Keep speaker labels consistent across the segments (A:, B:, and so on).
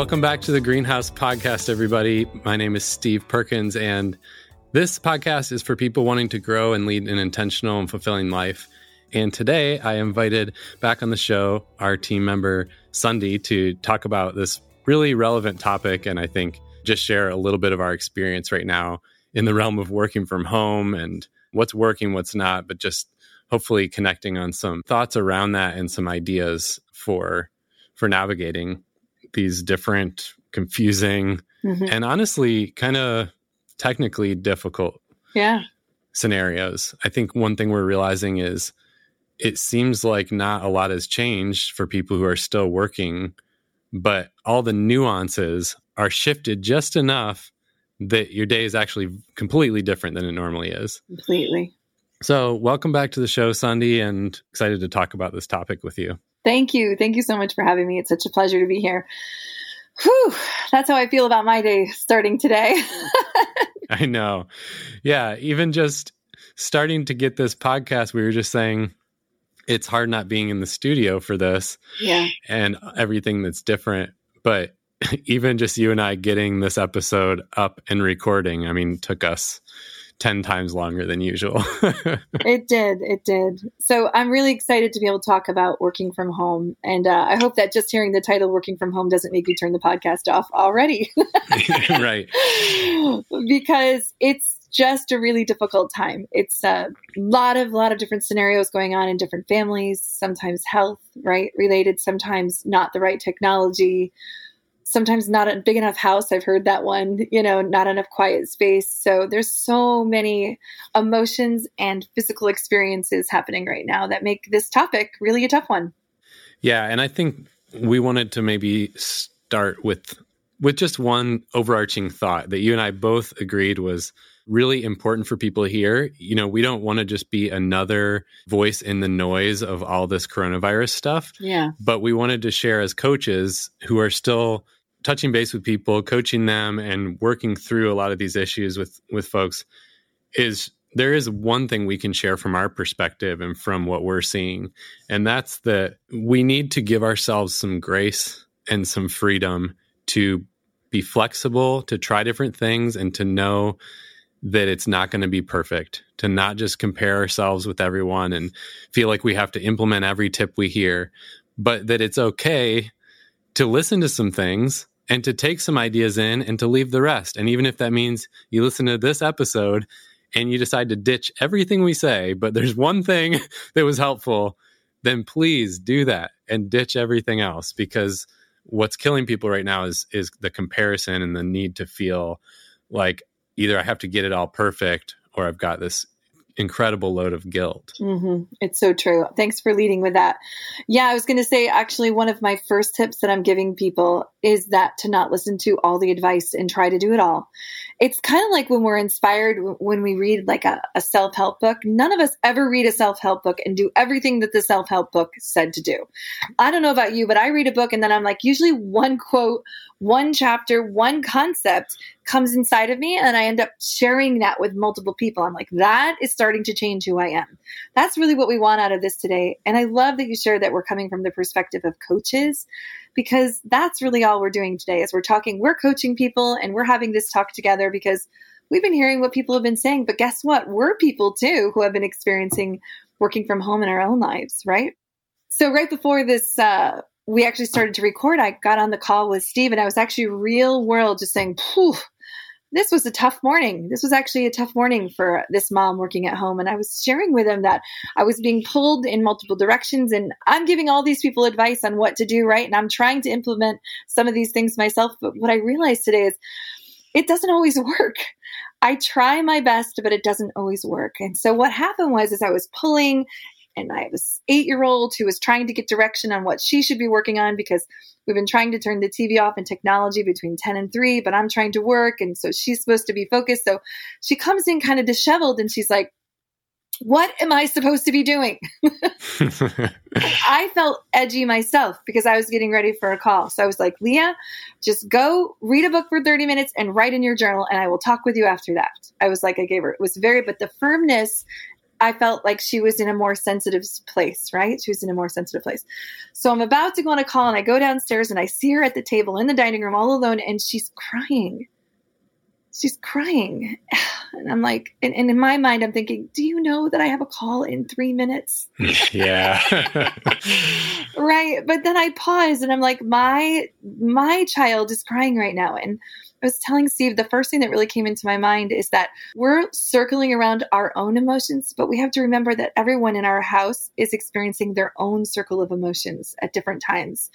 A: Welcome back to the Greenhouse Podcast, everybody. My name is Steve Perkins, and this podcast is for people wanting to grow and lead an intentional and fulfilling life. And today I invited back on the show our team member, Sundie, to talk about this really relevant topic. And I think just share a little bit of our experience right now in the realm of working from home and what's working, what's not, but just hopefully connecting on some thoughts around that and some ideas for for navigating these different confusing mm-hmm. and honestly kind of technically difficult
B: yeah.
A: scenarios. I think one thing we're realizing is it seems like not a lot has changed for people who are still working but all the nuances are shifted just enough that your day is actually completely different than it normally is.
B: Completely.
A: So welcome back to the show Sundie and excited to talk about this topic with you
B: Thank you. Thank you so much for having me. It's such a pleasure to be here. Whew, that's how I feel about my day starting today.
A: I know. Yeah, even just starting to get this podcast, we were just saying it's hard not being in the studio for this.
B: Yeah.
A: And everything that's different. But even just you and I getting this episode up and recording, I mean, took us 10 times longer than usual.
B: it did. It did. So I'm really excited to be able to talk about working from home. And uh, I hope that just hearing the title Working from Home doesn't make you turn the podcast off already.
A: right.
B: because it's just a really difficult time. It's a lot of lot of different scenarios going on in different families, sometimes health, right, related, sometimes not the right technology, sometimes not a big enough house. I've heard that one, you know, not enough quiet space. So there's so many emotions and physical experiences happening right now that make this topic really a tough one.
A: Yeah, and I think we wanted to maybe start with with just one overarching thought that you and I both agreed was really important for people here. You know, we don't want to just be another voice in the noise of all this coronavirus stuff.
B: Yeah.
A: But we wanted to share as coaches who are still touching base with people, coaching them, and working through a lot of these issues with with folks is there is one thing we can share from our perspective and from what we're seeing, and that's that we need to give ourselves some grace and some freedom to be flexible, to try different things, and to know that it's not going to be perfect, to not just compare ourselves with everyone and feel like we have to implement every tip we hear, but that it's okay to listen to some things and to take some ideas in and to leave the rest. And even if that means you listen to this episode and you decide to ditch everything we say, but there's one thing that was helpful, then please do that and ditch everything else because what's killing people right now is is the comparison and the need to feel like either I have to get it all perfect or I've got this incredible load of guilt.
B: Mm-hmm. It's so true. Thanks for leading with that. Yeah, I was going to say actually, one of my first tips that I'm giving people is that to not listen to all the advice and try to do it all. It's kind of like when we're inspired when we read like a, a self help book. None of us ever read a self help book and do everything that the self help book said to do. I don't know about you, but I read a book and then I'm like, usually one quote, one chapter, one concept comes inside of me and I end up sharing that with multiple people. I'm like, that is starting to change who I am. That's really what we want out of this today. And I love that you shared that we're coming from the perspective of coaches because that's really all we're doing today is we're talking, we're coaching people and we're having this talk together because we've been hearing what people have been saying. But guess what? We're people too who have been experiencing working from home in our own lives, right? So right before this, uh, we actually started to record, I got on the call with Steve and I was actually real world just saying, this was a tough morning. This was actually a tough morning for this mom working at home. And I was sharing with him that I was being pulled in multiple directions and I'm giving all these people advice on what to do, right? And I'm trying to implement some of these things myself. But what I realized today is it doesn't always work. I try my best, but it doesn't always work. And so what happened was is I was pulling and I have this eight year old who is trying to get direction on what she should be working on because we've been trying to turn the TV off and technology between 10 and 3, but I'm trying to work. And so she's supposed to be focused. So she comes in kind of disheveled and she's like, what am I supposed to be doing? I felt edgy myself because I was getting ready for a call. So I was like, Leah, just go read a book for 30 minutes and write in your journal, and I will talk with you after that. I was like, I gave her, it was very, but the firmness I felt like she was in a more sensitive place, right? She was in a more sensitive place. So I'm about to go on a call and I go downstairs and I see her at the table in the dining room all alone and she's crying. She's crying. And I'm like, and, and in my mind, I'm thinking, do you know that I have a call in three minutes?
A: yeah.
B: right. But then I pause and I'm like, my, my child is crying right now. And I was telling Steve, the first thing that really came into my mind is that we're circling around our own emotions, but we have to remember that everyone in our house is experiencing their own circle of emotions at different times.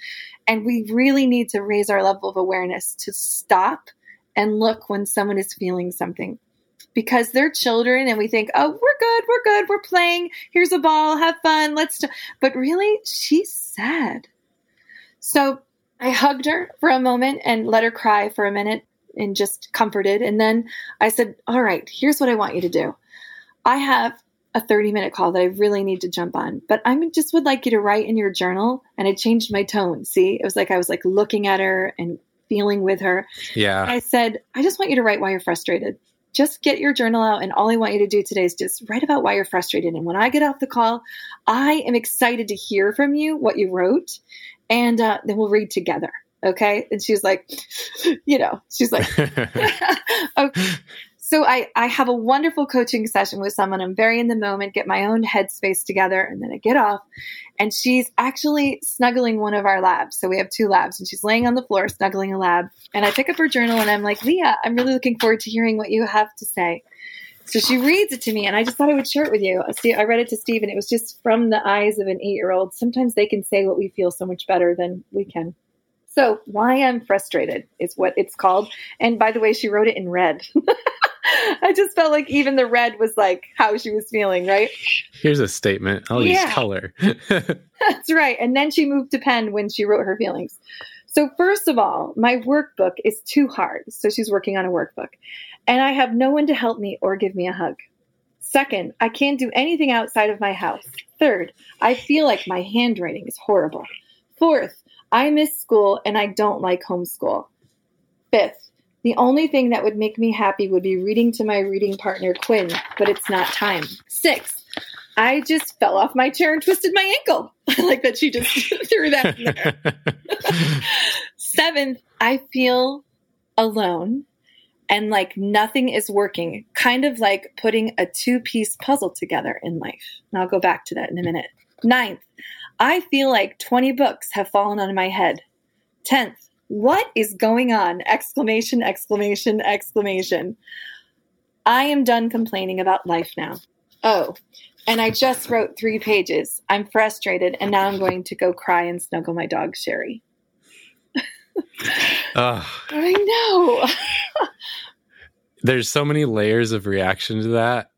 B: And we really need to raise our level of awareness to stop and look when someone is feeling something because they're children and we think, oh, we're good, we're good, we're playing. Here's a ball, have fun, let's. T-. But really, she's sad. So I hugged her for a moment and let her cry for a minute and just comforted. And then I said, all right, here's what I want you to do. I have a 30 minute call that I really need to jump on, but I just would like you to write in your journal. And I changed my tone. See, it was like I was like looking at her and feeling with her.
A: Yeah.
B: I said, I just want you to write why you're frustrated just get your journal out and all I want you to do today is just write about why you're frustrated. And when I get off the call, I am excited to hear from you what you wrote and uh, then we'll read together. Okay. And she's like, you know, she's like, okay. So I, I have a wonderful coaching session with someone. I'm very in the moment, get my own headspace together, and then I get off. And she's actually snuggling one of our labs. So we have two labs, and she's laying on the floor snuggling a lab. And I pick up her journal and I'm like, Leah, I'm really looking forward to hearing what you have to say. So she reads it to me, and I just thought I would share it with you. See, I read it to Steve, and it was just from the eyes of an eight year old. Sometimes they can say what we feel so much better than we can. So, Why I'm Frustrated is what it's called. And by the way, she wrote it in red. I just felt like even the red was like how she was feeling, right?
A: Here's a statement. I'll yeah. use color.
B: That's right. And then she moved to pen when she wrote her feelings. So, first of all, my workbook is too hard. So, she's working on a workbook. And I have no one to help me or give me a hug. Second, I can't do anything outside of my house. Third, I feel like my handwriting is horrible. Fourth, I miss school and I don't like homeschool. Fifth, the only thing that would make me happy would be reading to my reading partner, Quinn, but it's not time. Sixth, I just fell off my chair and twisted my ankle. I like that she just threw that in there. Seventh, I feel alone and like nothing is working, kind of like putting a two piece puzzle together in life. And I'll go back to that in a minute. Ninth, I feel like 20 books have fallen on my head. 10th, what is going on? Exclamation, exclamation, exclamation. I am done complaining about life now. Oh, and I just wrote three pages. I'm frustrated, and now I'm going to go cry and snuggle my dog, Sherry. uh, I know.
A: there's so many layers of reaction to that.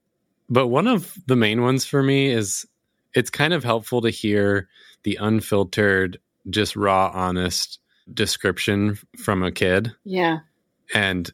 A: But one of the main ones for me is it's kind of helpful to hear the unfiltered, just raw, honest description from a kid.
B: Yeah.
A: And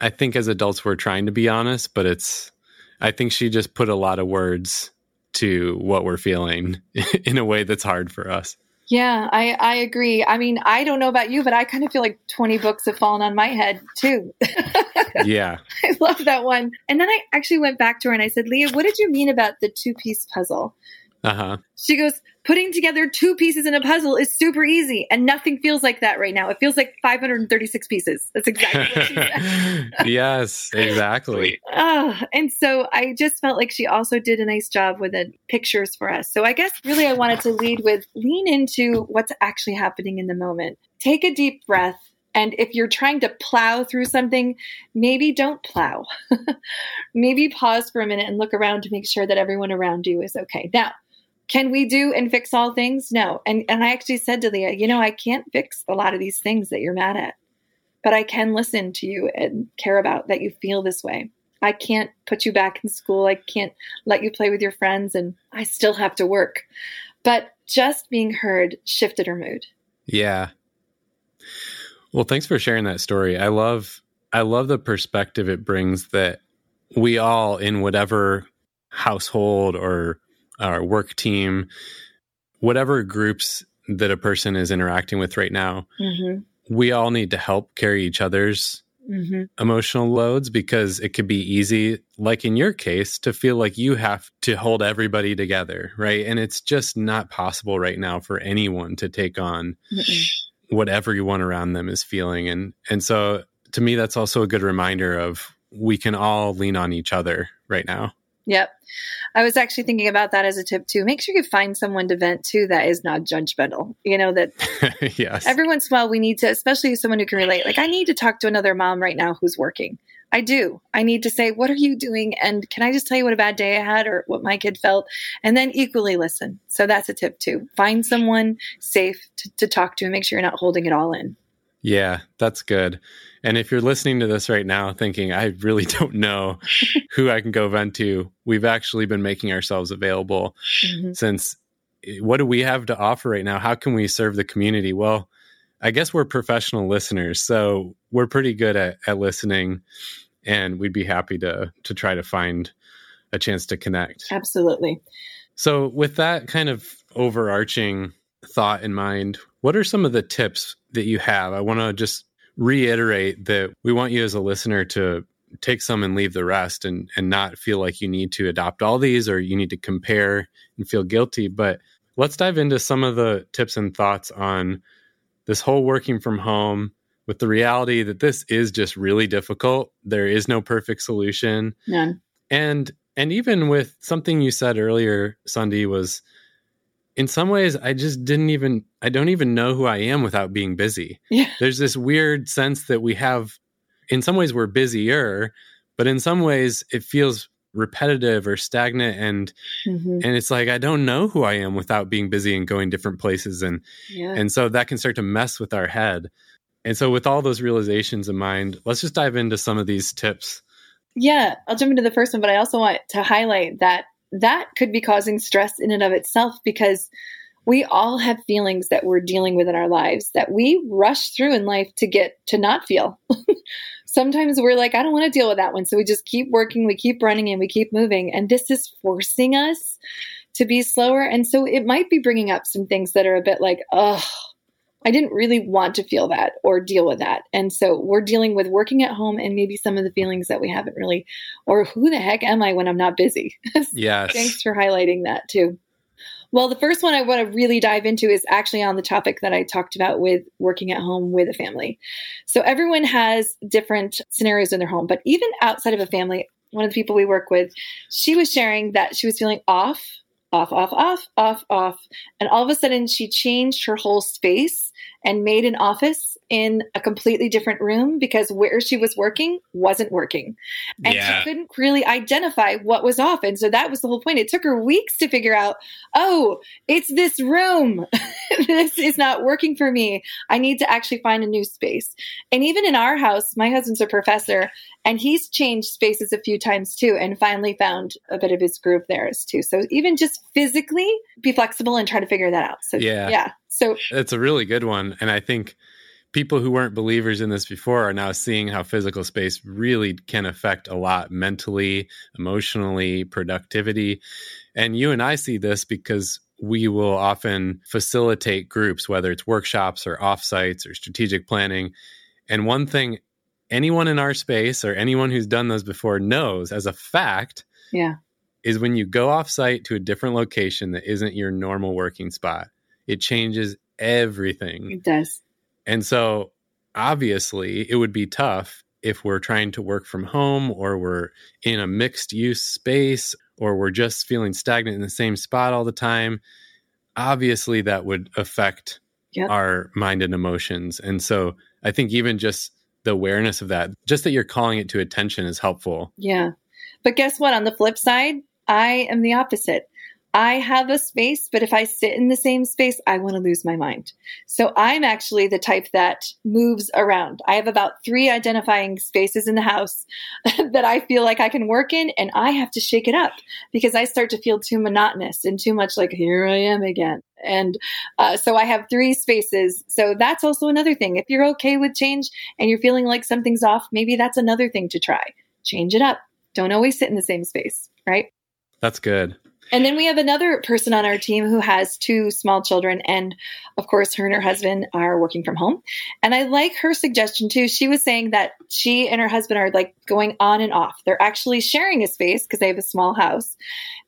A: I think as adults, we're trying to be honest, but it's, I think she just put a lot of words to what we're feeling in a way that's hard for us.
B: Yeah, I, I agree. I mean, I don't know about you, but I kind of feel like 20 books have fallen on my head too.
A: yeah.
B: I love that one. And then I actually went back to her and I said, Leah, what did you mean about the two piece puzzle?
A: Uh huh.
B: She goes, putting together two pieces in a puzzle is super easy, and nothing feels like that right now. It feels like 536 pieces. That's exactly what she said.
A: yes, exactly.
B: Uh, and so I just felt like she also did a nice job with the pictures for us. So I guess really I wanted to lead with lean into what's actually happening in the moment. Take a deep breath. And if you're trying to plow through something, maybe don't plow. maybe pause for a minute and look around to make sure that everyone around you is okay. Now, can we do and fix all things? No. And and I actually said to Leah, you know, I can't fix a lot of these things that you're mad at. But I can listen to you and care about that you feel this way. I can't put you back in school. I can't let you play with your friends and I still have to work. But just being heard shifted her mood.
A: Yeah. Well, thanks for sharing that story. I love I love the perspective it brings that we all in whatever household or our work team, whatever groups that a person is interacting with right now, mm-hmm. we all need to help carry each other's mm-hmm. emotional loads because it could be easy, like in your case, to feel like you have to hold everybody together, right? And it's just not possible right now for anyone to take on Mm-mm. what everyone around them is feeling. And and so to me, that's also a good reminder of we can all lean on each other right now.
B: Yep. I was actually thinking about that as a tip too. Make sure you find someone to vent to that is not judgmental. You know, that
A: yes.
B: every once in a while we need to, especially someone who can relate. Like, I need to talk to another mom right now who's working. I do. I need to say, what are you doing? And can I just tell you what a bad day I had or what my kid felt? And then equally listen. So that's a tip too. Find someone safe to, to talk to and make sure you're not holding it all in.
A: Yeah, that's good. And if you're listening to this right now thinking, I really don't know who I can go vent to, we've actually been making ourselves available mm-hmm. since eh, what do we have to offer right now? How can we serve the community? Well, I guess we're professional listeners, so we're pretty good at, at listening and we'd be happy to to try to find a chance to connect.
B: Absolutely.
A: So with that kind of overarching thought in mind, what are some of the tips that you have? I want to just reiterate that we want you as a listener to take some and leave the rest and and not feel like you need to adopt all these or you need to compare and feel guilty but let's dive into some of the tips and thoughts on this whole working from home with the reality that this is just really difficult there is no perfect solution
B: None.
A: and and even with something you said earlier Sundie was in some ways i just didn't even i don't even know who i am without being busy
B: yeah.
A: there's this weird sense that we have in some ways we're busier but in some ways it feels repetitive or stagnant and mm-hmm. and it's like i don't know who i am without being busy and going different places and yeah. and so that can start to mess with our head and so with all those realizations in mind let's just dive into some of these tips
B: yeah i'll jump into the first one but i also want to highlight that that could be causing stress in and of itself because we all have feelings that we're dealing with in our lives that we rush through in life to get to not feel. Sometimes we're like, I don't want to deal with that one. So we just keep working, we keep running, and we keep moving. And this is forcing us to be slower. And so it might be bringing up some things that are a bit like, oh, I didn't really want to feel that or deal with that. And so we're dealing with working at home and maybe some of the feelings that we haven't really, or who the heck am I when I'm not busy?
A: Yes.
B: Thanks for highlighting that too. Well, the first one I want to really dive into is actually on the topic that I talked about with working at home with a family. So everyone has different scenarios in their home, but even outside of a family, one of the people we work with, she was sharing that she was feeling off off, off, off, off, off. And all of a sudden, she changed her whole space and made an office in a completely different room because where she was working wasn't working. And yeah. she couldn't really identify what was off. And so that was the whole point. It took her weeks to figure out, oh, it's this room. this is not working for me. I need to actually find a new space. And even in our house, my husband's a professor and he's changed spaces a few times too and finally found a bit of his groove there as too. So even just physically be flexible and try to figure that out. So yeah. Yeah. So
A: it's a really good one. And I think people who weren't believers in this before are now seeing how physical space really can affect a lot mentally, emotionally, productivity. And you and I see this because we will often facilitate groups, whether it's workshops or offsites or strategic planning. And one thing anyone in our space or anyone who's done those before knows as a fact
B: yeah.
A: is when you go offsite to a different location that isn't your normal working spot, it changes everything.
B: It does
A: and so obviously it would be tough if we're trying to work from home or we're in a mixed use space or we're just feeling stagnant in the same spot all the time. Obviously, that would affect yep. our mind and emotions. And so I think even just the awareness of that, just that you're calling it to attention is helpful.
B: Yeah. But guess what? On the flip side, I am the opposite. I have a space, but if I sit in the same space, I want to lose my mind. So I'm actually the type that moves around. I have about three identifying spaces in the house that I feel like I can work in, and I have to shake it up because I start to feel too monotonous and too much like, here I am again. And uh, so I have three spaces. So that's also another thing. If you're okay with change and you're feeling like something's off, maybe that's another thing to try. Change it up. Don't always sit in the same space, right?
A: That's good.
B: And then we have another person on our team who has two small children. And of course, her and her husband are working from home. And I like her suggestion too. She was saying that she and her husband are like going on and off. They're actually sharing a space because they have a small house.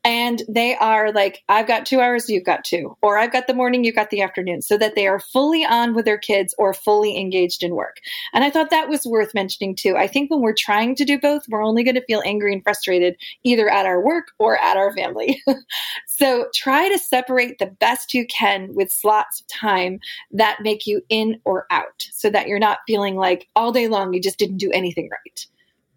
B: And they are like, I've got two hours, you've got two, or I've got the morning, you've got the afternoon, so that they are fully on with their kids or fully engaged in work. And I thought that was worth mentioning too. I think when we're trying to do both, we're only going to feel angry and frustrated either at our work or at our family. so try to separate the best you can with slots of time that make you in or out so that you're not feeling like all day long you just didn't do anything right.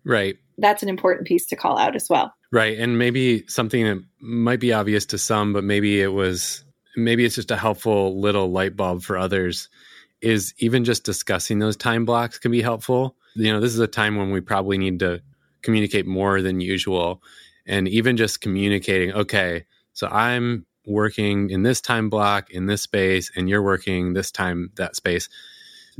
A: Right.
B: That's an important piece to call out as well.
A: Right. And maybe something that might be obvious to some, but maybe it was, maybe it's just a helpful little light bulb for others is even just discussing those time blocks can be helpful. You know, this is a time when we probably need to communicate more than usual. And even just communicating, okay, so I'm working in this time block in this space, and you're working this time, that space.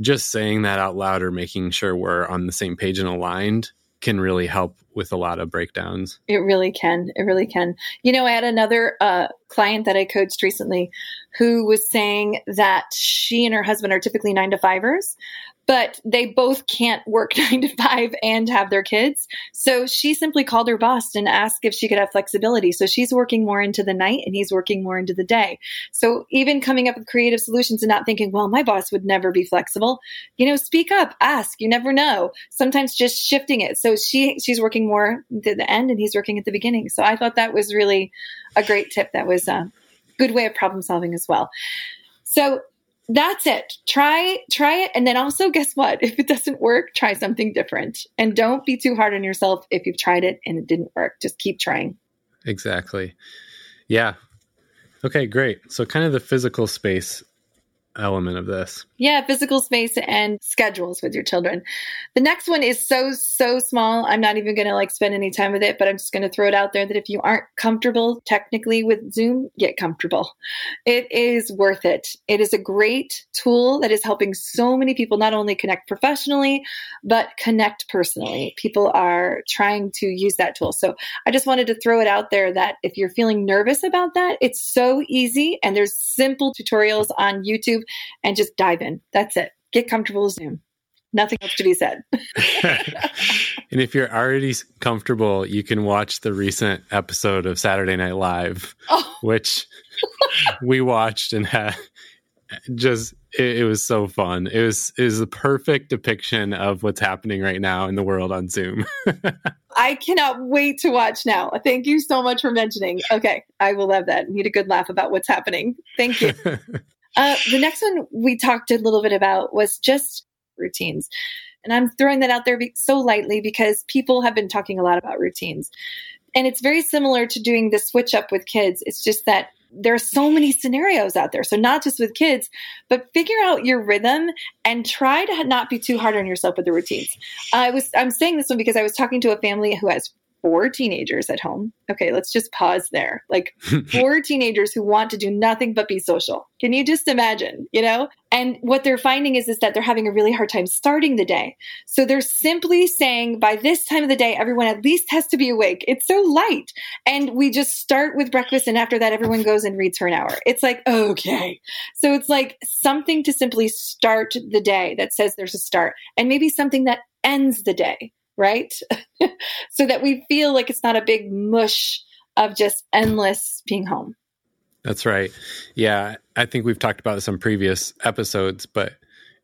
A: Just saying that out loud or making sure we're on the same page and aligned can really help with a lot of breakdowns.
B: It really can. It really can. You know, I had another uh, client that I coached recently who was saying that she and her husband are typically nine to fivers, but they both can't work nine to five and have their kids. So she simply called her boss and asked if she could have flexibility. So she's working more into the night and he's working more into the day. So even coming up with creative solutions and not thinking, well, my boss would never be flexible, you know, speak up, ask, you never know. Sometimes just shifting it. So she, she's working more to the end and he's working at the beginning. So I thought that was really a great tip. That was a good way of problem solving as well. So that's it. Try try it and then also guess what? If it doesn't work, try something different. And don't be too hard on yourself if you've tried it and it didn't work. Just keep trying.
A: Exactly. Yeah. Okay, great. So kind of the physical space element of this.
B: Yeah, physical space and schedules with your children. The next one is so, so small. I'm not even going to like spend any time with it, but I'm just going to throw it out there that if you aren't comfortable technically with Zoom, get comfortable. It is worth it. It is a great tool that is helping so many people not only connect professionally, but connect personally. People are trying to use that tool. So I just wanted to throw it out there that if you're feeling nervous about that, it's so easy and there's simple tutorials on YouTube and just dive in. That's it. Get comfortable with Zoom. Nothing else to be said.
A: and if you're already comfortable, you can watch the recent episode of Saturday Night Live, oh. which we watched and had just it, it, was so fun. It was it was the perfect depiction of what's happening right now in the world on Zoom.
B: I cannot wait to watch now. Thank you so much for mentioning. Okay, I will love that. Need a good laugh about what's happening. Thank you. Uh, the next one we talked a little bit about was just routines. And I'm throwing that out there so lightly because people have been talking a lot about routines. And it's very similar to doing the switch up with kids. It's just that there are so many scenarios out there. So not just with kids, but figure out your rhythm and try to not be too hard on yourself with the routines. I was I'm saying this one because I was talking to a family who has four teenagers at home. Okay, let's just pause there. Like four teenagers who want to do nothing but be social. Can you just imagine, you know? And what they're finding is is that they're having a really hard time starting the day. So they're simply saying by this time of the day everyone at least has to be awake. It's so light. And we just start with breakfast and after that everyone goes and reads for an hour. It's like, okay. So it's like something to simply start the day that says there's a start and maybe something that ends the day right? so that we feel like it's not a big mush of just endless being home.
A: That's right. Yeah, I think we've talked about this on previous episodes, but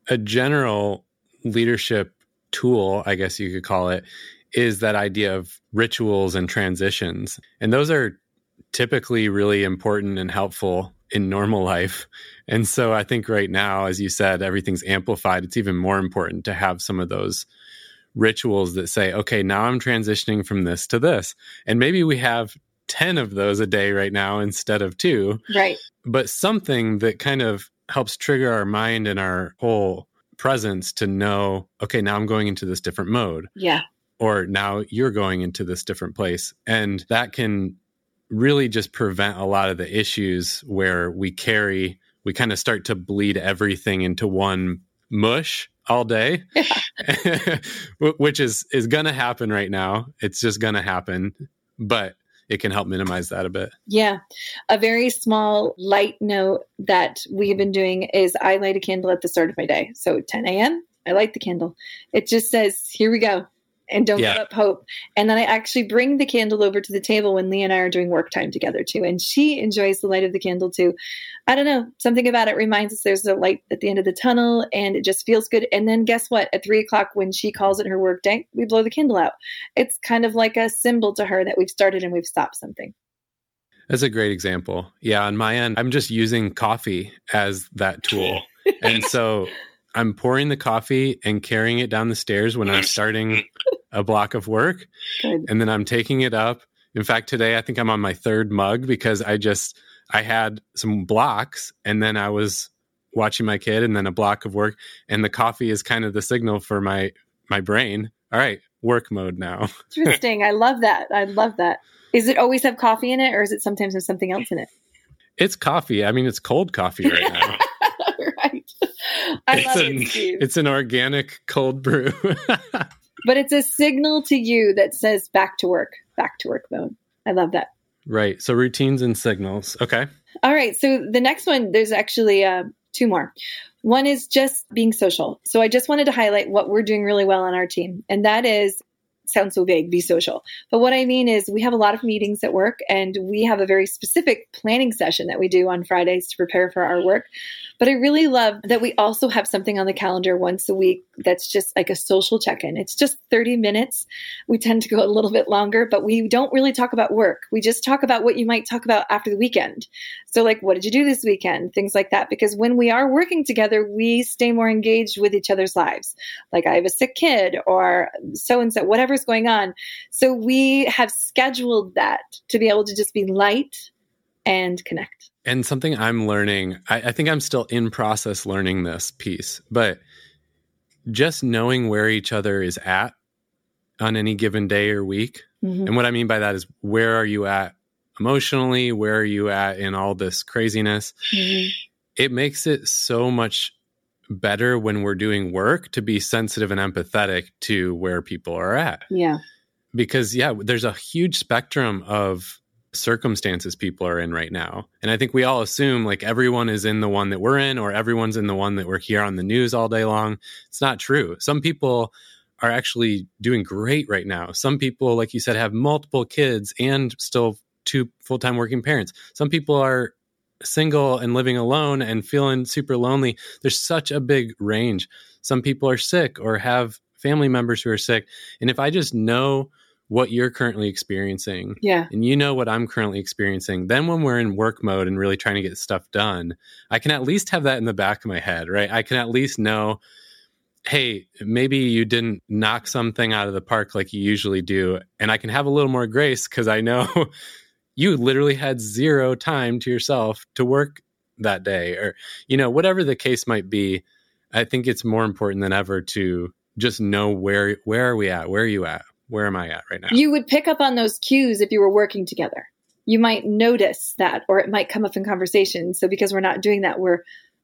A: a general leadership tool, I guess you could call it, is that idea of rituals and transitions. And those are typically really important and helpful in normal life. And so I think right now, as you said, everything's amplified. It's even more important to have some of those rituals that say, okay, now I'm transitioning from this to this. And maybe we have 10 of those a day right now instead of two.
B: Right.
A: But something that kind of helps trigger our mind and our whole presence to know, okay, now I'm going into this different mode.
B: Yeah.
A: Or now you're going into this different place. And that can really just prevent a lot of the issues where we carry, we kind of start to bleed everything into one mush all day yeah. which is is going to happen right now it's just going to happen but it can help minimize that a bit
B: yeah a very small light note that we've been doing is i light a candle at the start of my day so 10 a.m I light the candle. It just says, here we go. And don't
A: Yeah.
B: give up hope. And then I actually bring the candle over to the table when Lee and I are doing work time together too. And she enjoys the light of the candle too. I don't know. Something about it reminds us there's a light at the end of the tunnel and it just feels good. And then guess what? At three o'clock, when she calls it her work day, we blow the candle out. It's kind of like a symbol to her that we've started and we've stopped something.
A: That's a great example. Yeah, on my end, I'm just using coffee as that tool. and so I'm pouring the coffee and carrying it down the stairs when I'm starting a block of work.
B: Good.
A: And then I'm taking it up. In fact, today I think I'm on my third mug because I just I had some blocks and then I was watching my kid and then a block of work and the coffee is kind of the signal for my my brain. All right, work mode now.
B: Interesting. I love that. I love that. Is it always have coffee in it or is it sometimes have something else in it?
A: It's coffee. I mean, it's cold coffee right now.
B: right. I
A: it's
B: love
A: an
B: it, Steve.
A: it's an organic cold brew.
B: But it's a signal to you that says back to work, back to work mode. I love that.
A: right. So routines and signals. Okay.
B: All right. So the next one, there's actually uh, two more. One is just being social. So I just wanted to highlight what we're doing really well on our team, and that is sounds so vague, be social. But what I mean is we have a lot of meetings at work and we have a very specific planning session that we do on Fridays to prepare for our work. But I really love that we also have something on the calendar once a week that's just like a social check in. It's just 30 minutes. We tend to go a little bit longer, but we don't really talk about work. We just talk about what you might talk about after the weekend. So, like, what did you do this weekend? Things like that. Because when we are working together, we stay more engaged with each other's lives. Like, I have a sick kid or so and so, whatever's going on. So, we have scheduled that to be able to just be light and connect.
A: And something I'm learning, I, I think I'm still in process learning this piece, but just knowing where each other is at on any given day or week.
B: Mhm.
A: And what I mean by that is where are you at emotionally? Where are you at in all this craziness?
B: Mhm.
A: It makes it so much better when we're doing work to be sensitive and empathetic to where people are at.
B: Yeah.
A: because yeah there's a huge spectrum of circumstances people are in right now. And i think we all assume like everyone is in the one that we're in or everyone's in the one that we're here on the news all day long. It's not true. Some people are actually doing great right now. Some people like you said have multiple kids and still two full-time working parents. Some people are single and living alone and feeling super lonely there's such a big range some people are sick or have family members who are sick and if i just know what you're currently experiencing
B: Yeah.
A: and you know what I'm currently experiencing, then when we're in work mode and really trying to get stuff done, I can at least have that in the back of my head, right? I can at least know, hey, maybe you didn't knock something out of the park like you usually do. And I can have a little more grace because I know you literally had zero time to yourself to work that day or, you know, whatever the case might be. I think it's more important than ever to just know where where are we at? Where are you at? Where am I at right now?
B: You would pick up on those cues if you were working together. You might notice that, or it might come up in conversation. So because we're not doing that, we're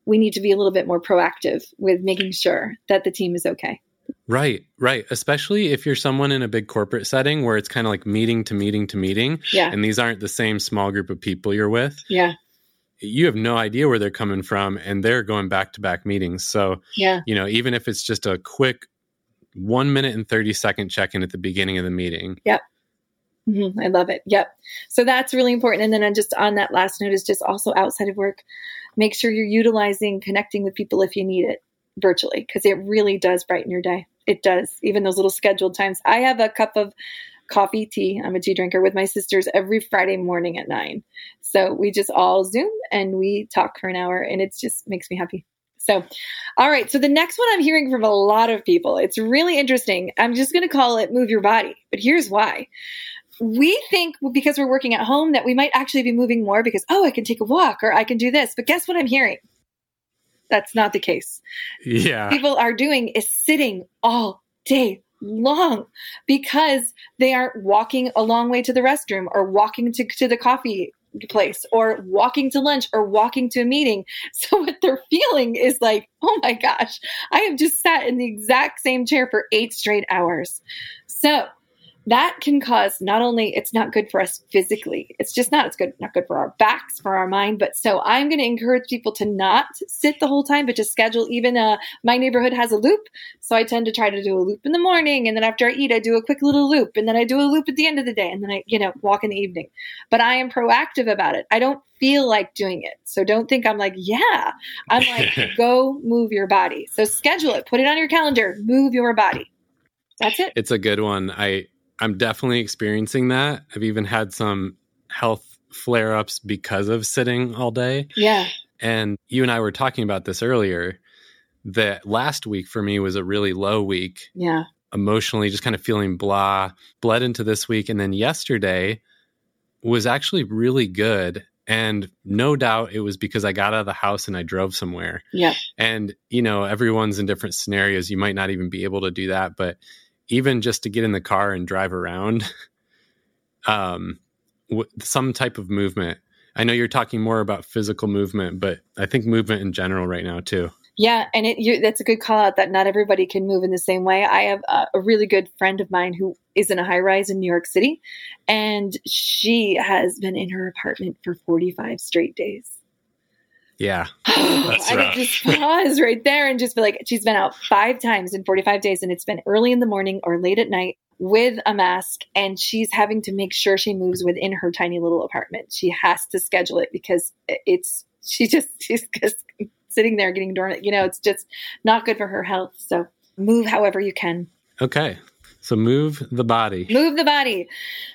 B: we need to be a little bit more proactive with making sure that the team is okay.
A: Right, right. Especially if you're someone in a big corporate setting where it's kind of like meeting to meeting to meeting,
B: Yeah.
A: and these aren't the same small group of people you're with.
B: Yeah.
A: You have no idea where they're coming from, and they're going back to back meetings. So,
B: Yeah.
A: you know, even if it's just a quick one minute and 30 second check in at the beginning of the meeting,
B: Mhm, I love it. Yep. So that's really important. And then on just on that last note is just also outside of work, make sure you're utilizing connecting with people if you need it virtually because it really does brighten your day. It does. Even those little scheduled times. I have a cup of coffee tea. I'm a tea drinker with my sisters every Friday morning at nine. So we just all Zoom and we talk for an hour and it just makes me happy. So, all right. So the next one I'm hearing from a lot of people. It's really interesting. I'm just going to call it move your body, but here's why we think because we're working at home that we might actually be moving more because, oh, I can take a walk or I can do this. But guess what I'm hearing? That's not the case.
A: yeah,
B: People are doing is sitting all day long because they aren't walking a long way to the restroom or walking to, to the coffee place or walking to lunch or walking to a meeting. So what they're feeling is like, oh my gosh, I have just sat in the exact same chair for eight straight hours. So that can cause not only it's not good for us physically, it's just not it's good not good for our backs, for our mind. But so I'm going to encourage people to not sit the whole time, but just schedule. Even uh, my neighborhood has a loop, so I tend to try to do a loop in the morning, and then after I eat, I do a quick little loop, and then I do a loop at the end of the day, and then I you know walk in the evening. But I am proactive about it. I don't feel like doing it. So don't think I'm like, yeah. I'm like, go move your body. So schedule it, put it on your calendar, move your body. That's it.
A: It's a good one. I I'm definitely experiencing that. I've even had some health flare ups because of sitting all day.
B: Yeah.
A: And you and I were talking about this earlier that last week for me was a really low week.
B: Yeah.
A: Emotionally, just kind of feeling blah, bled into this week. And then yesterday was actually really good. And no doubt it was because I got out of the house and I drove somewhere.
B: Yeah.
A: And, you know, everyone's in different scenarios. You might not even be able to do that. But even just to get in the car and drive around, um, w- some type of movement. I know you're talking more about physical movement, but I think movement in general right now too.
B: Yeah, and it you, that's a good call out that not everybody can move in the same way. I have a, a really good friend of mine who is in a high rise in New York City, and she has been in her apartment for 45 straight days.
A: Yeah.
B: I could just pause right there and just be like, she's been out five times in 45 days, and it's been early in the morning or late at night with a mask, and she's having to make sure she moves within her tiny little apartment. She has to schedule it because it's, she just, she's just sitting there getting dormant. You know, it's just not good for her health. So move however you can.
A: Okay. So move the body.
B: Move the body.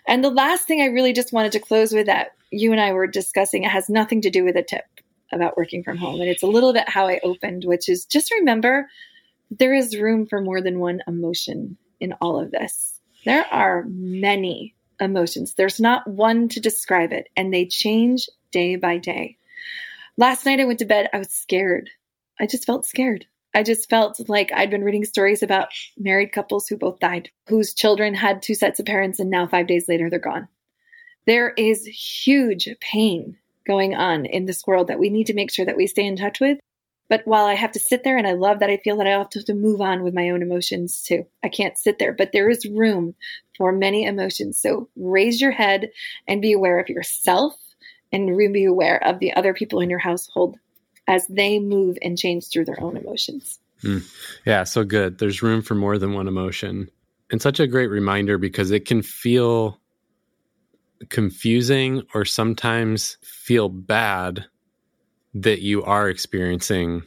B: And the last thing I really just wanted to close with that you and I were discussing, it has nothing to do with a tip about working from home. And it's a little bit how I opened, which is just remember there is room for more than one emotion in all of this. There are many emotions. There's not one to describe it, and they change day by day. Last night I went to bed, I was scared. I just felt scared. I just felt like I'd been reading stories about married couples who both died, whose children had two sets of parents, and now five days later they're gone. There is huge pain going on in this world that we need to make sure that we stay in touch with. But while I have to sit there and I love that I feel that I have to move on with my own emotions too. I can't sit there, but there is room for many emotions. So raise your head and be aware of yourself and be aware of the other people in your household as they move and change through their own emotions.
A: Mm. Yeah, so good. There's room for more than one emotion. And such a great reminder because it can feel confusing or sometimes feel bad that you are experiencing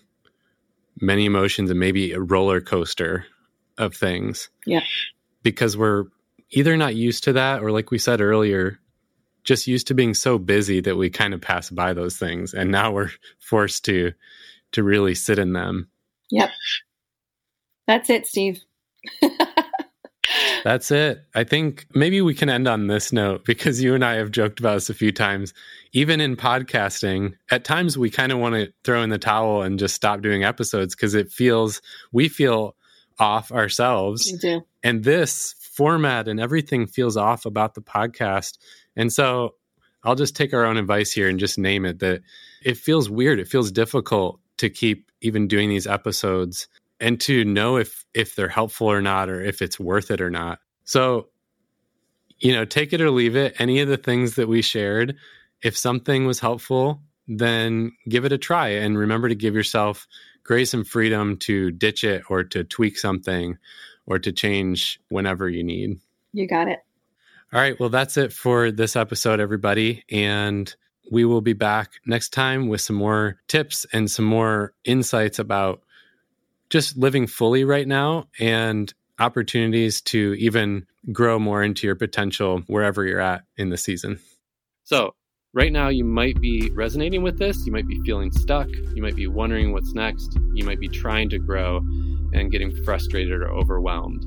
A: many emotions and maybe a roller coaster of things.
B: Yeah.
A: Because we're either not used to that or like we said earlier, just used to being so busy that we kind of pass by those things and now we're forced to to really sit in them.
B: Yep. That's it, Steve.
A: That's it. I think maybe we can end on this note because you and I have joked about this a few times. Even in podcasting, at times we kind of want to throw in the towel and just stop doing episodes because it feels, we feel off ourselves. And this format and everything feels off about the podcast. And so I'll just take our own advice here and just name it that it feels weird. It feels difficult to keep even doing these episodes and to know if if they're helpful or not or if it's worth it or not. So you know take it or leave it. Any of the things that we shared if something was helpful then give it a try. And remember to give yourself grace and freedom to ditch it or to tweak something or to change whenever you need.
B: You got it.
A: All right. Well that's it for this episode everybody. And we will be back next time with some more tips and some more insights about just living fully right now and opportunities to even grow more into your potential wherever you're at in the season. So, right now, you might be resonating with this. You might be feeling stuck. You might be wondering what's next. You might be trying to grow and getting frustrated or overwhelmed.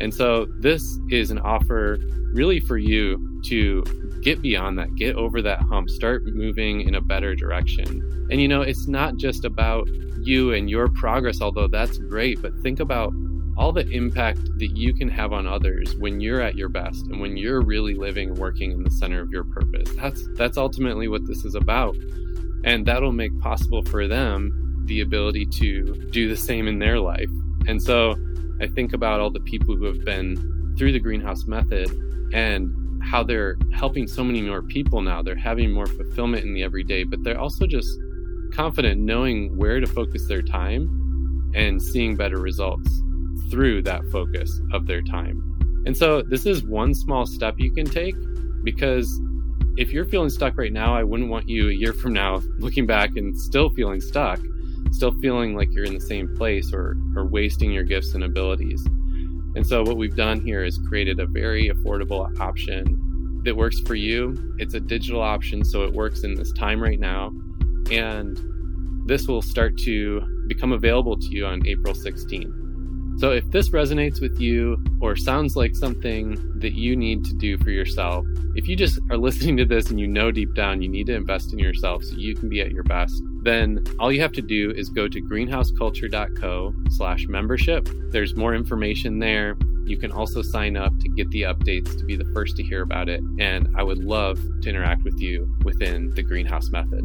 A: And so, this is an offer really for you to get beyond that, get over that hump, start moving in a better direction. And you know, it's not just about you and your progress, although that's great, but think about all the impact that you can have on others when you're at your best and when you're really living and working in the center of your purpose. That's that's ultimately what this is about. And that'll make possible for them the ability to do the same in their life. And so I think about all the people who have been through the greenhouse method and how they're helping so many more people now. They're having more fulfillment in the everyday, but they're also just confident knowing where to focus their time and seeing better results through that focus of their time. And so, this is one small step you can take because if you're feeling stuck right now, I wouldn't want you a year from now looking back and still feeling stuck, still feeling like you're in the same place or, or wasting your gifts and abilities. And so, what we've done here is created a very affordable option that works for you. It's a digital option, so it works in this time right now. And this will start to become available to you on April 16th. So, if this resonates with you or sounds like something that you need to do for yourself, if you just are listening to this and you know deep down you need to invest in yourself so you can be at your best, then all you have to do is go to greenhouseculture.co slash membership. There's more information there. You can also sign up to get the updates to be the first to hear about it. And I would love to interact with you within the Greenhouse Method.